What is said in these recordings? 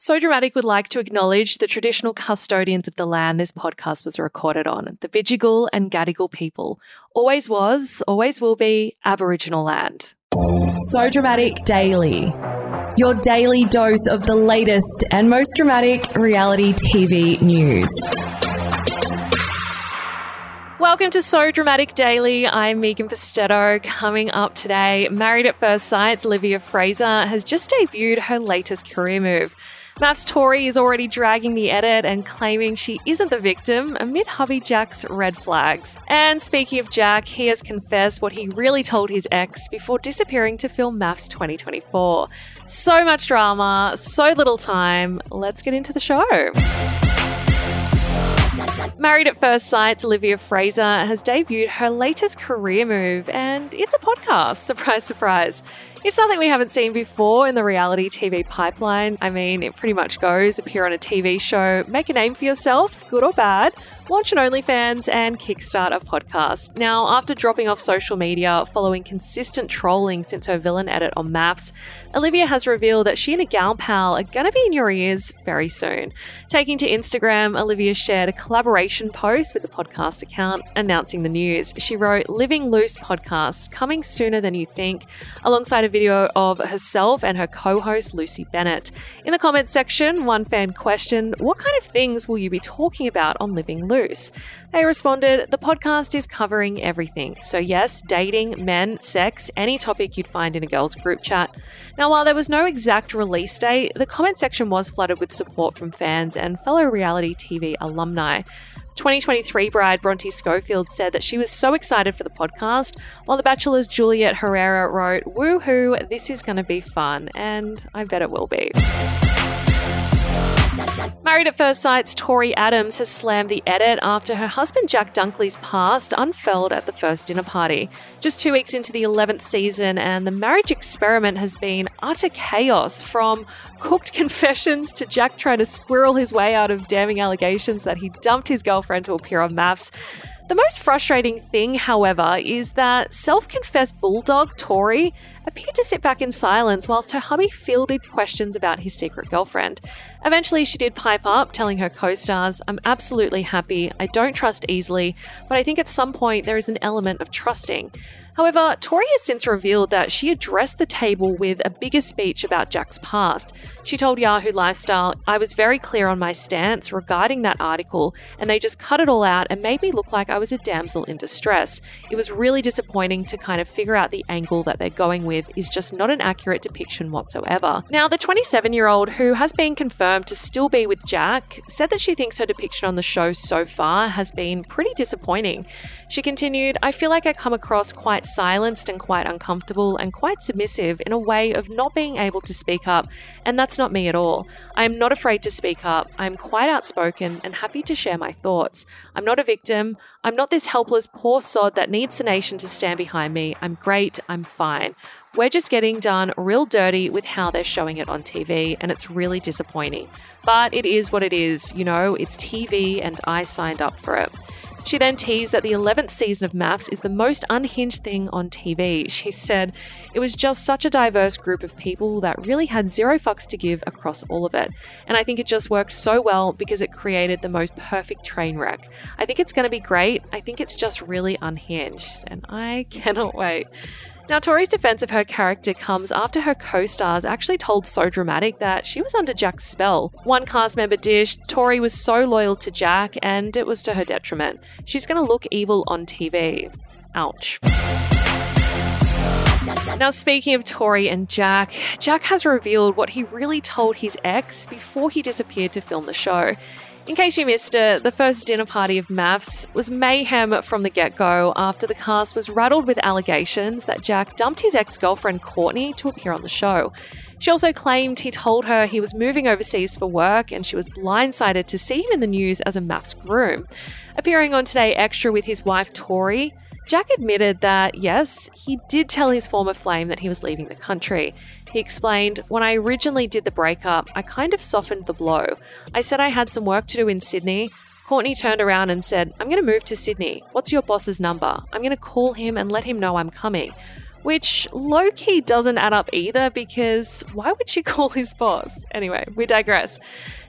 So Dramatic would like to acknowledge the traditional custodians of the land this podcast was recorded on, the Bidjigal and Gadigal people. Always was, always will be Aboriginal land. So Dramatic Daily. Your daily dose of the latest and most dramatic reality TV news. Welcome to So Dramatic Daily. I'm Megan Pustetto. Coming up today, Married at First Sight's Olivia Frazer has just debuted her latest career move. MAFS Tori is already dragging the edit and claiming she isn't the victim amid hubby Jack's red flags. And speaking of Jack, he has confessed what he really told his ex before disappearing to film MAFS 2024. So much drama, so little time. Let's get into the show. Married at First Sight's Olivia Frazer has debuted her latest career move, and it's a podcast. Surprise, surprise. It's something we haven't seen before in the reality TV pipeline. I mean, it pretty much goes appear on a TV show, make a name for yourself, good or bad, launch an OnlyFans, and kickstart a podcast. Now, after dropping off social media following consistent trolling since her villain edit on MAFS, Olivia has revealed that she and a gal pal are going to be in your ears very soon. Taking to Instagram, Olivia shared a collaboration post with the podcast account announcing the news. She wrote, Living Loose podcast, coming sooner than you think, alongside a video of herself and her co host, Lucy Bennett. In the comments section, one fan questioned, What kind of things will you be talking about on Living Loose? They responded, The podcast is covering everything. So, yes, dating, men, sex, any topic you'd find in a girls' group chat. Now, while there was no exact release date, the comment section was flooded with support from fans and fellow reality TV alumni. 2023 bride Bronte Schofield said that she was so excited for the podcast, while The Bachelor's Juliet Herrera wrote, Woohoo, this is going to be fun, and I bet it will be. Married at First Sight's Tori Adams has slammed the edit after her husband Jack Dunkley's past unfurled at the first dinner party. Just two weeks into the 11th season, and the marriage experiment has been utter chaos from cooked confessions to Jack trying to squirrel his way out of damning allegations that he dumped his girlfriend to appear on MAFS. The most frustrating thing, however, is that self confessed bulldog Tori appeared to sit back in silence whilst her hubby fielded questions about his secret girlfriend. Eventually, she did pipe up, telling her co stars, I'm absolutely happy. I don't trust easily, but I think at some point there is an element of trusting. However, Tori has since revealed that she addressed the table with a bigger speech about Jack's past. She told Yahoo Lifestyle, I was very clear on my stance regarding that article, and they just cut it all out and made me look like I was a damsel in distress. It was really disappointing to kind of figure out the angle that they're going with is just not an accurate depiction whatsoever. Now, the 27 year old, who has been confirmed to still be with Jack, said that she thinks her depiction on the show so far has been pretty disappointing. She continued, I feel like I come across quite silenced and quite uncomfortable and quite submissive in a way of not being able to speak up, and that's not me at all. I am not afraid to speak up. I am quite outspoken and happy to share my thoughts. I'm not a victim. I'm not this helpless poor sod that needs the nation to stand behind me. I'm great. I'm fine. We're just getting done real dirty with how they're showing it on TV, and it's really disappointing. But it is what it is, you know, it's TV, and I signed up for it. She then teased that the 11th season of MAFS is the most unhinged thing on TV. She said, It was just such a diverse group of people that really had zero fucks to give across all of it. And I think it just works so well because it created the most perfect train wreck. I think it's going to be great. I think it's just really unhinged. And I cannot wait. Now, Tori's defense of her character comes after her co stars actually told So Dramatic that she was under Jack's spell. One cast member dished, Tori was so loyal to Jack, and it was to her detriment. She's going to look evil on TV. Ouch. Now, speaking of Tori and Jack, Jack has revealed what he really told his ex before he disappeared to film the show. In case you missed it, the first dinner party of MAFS was mayhem from the get go after the cast was rattled with allegations that Jack dumped his ex girlfriend Courtney to appear on the show. She also claimed he told her he was moving overseas for work and she was blindsided to see him in the news as a MAFS groom. Appearing on Today Extra with his wife Tori, Jack admitted that, yes, he did tell his former flame that he was leaving the country. He explained, When I originally did the breakup, I kind of softened the blow. I said I had some work to do in Sydney. Courtney turned around and said, I'm going to move to Sydney. What's your boss's number? I'm going to call him and let him know I'm coming. Which low key doesn't add up either because why would she call his boss? Anyway, we digress.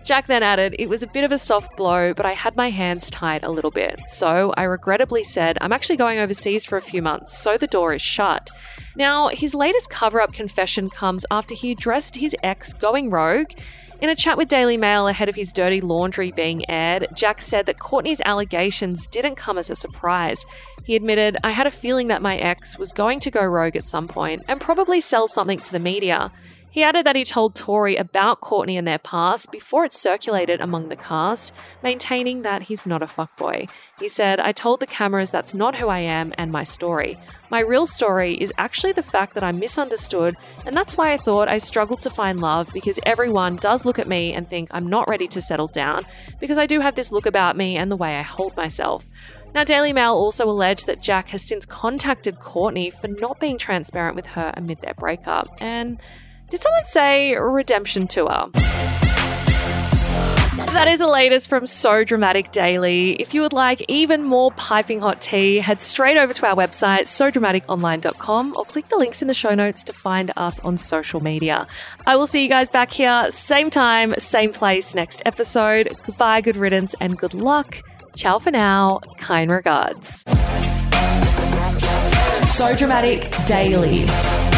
Jack then added, It was a bit of a soft blow, but I had my hands tied a little bit. So I regrettably said, I'm actually going overseas for a few months, so the door is shut. Now, his latest cover up confession comes after he addressed his ex going rogue in a chat with Daily Mail ahead of his dirty laundry being aired, Jack said that Courtney's allegations didn't come as a surprise. He admitted, I had a feeling that my ex was going to go rogue at some point and probably sell something to the media. He added that he told Tori about Courtney and their past before it circulated among the cast, maintaining that he's not a fuckboy. He said, I told the cameras that's not who I am and my story. My real story is actually the fact that I'm misunderstood, and that's why I thought I struggled to find love because everyone does look at me and think I'm not ready to settle down because I do have this look about me and the way I hold myself. Now, Daily Mail also alleged that Jack has since contacted Courtney for not being transparent with her amid their breakup, and did someone say redemption tour? That is the latest from So Dramatic Daily. If you would like even more piping hot tea, head straight over to our website, sodramaticonline.com, or click the links in the show notes to find us on social media. I will see you guys back here, same time, same place next episode. Goodbye, good riddance, and good luck. Ciao for now. Kind regards. So Dramatic Daily.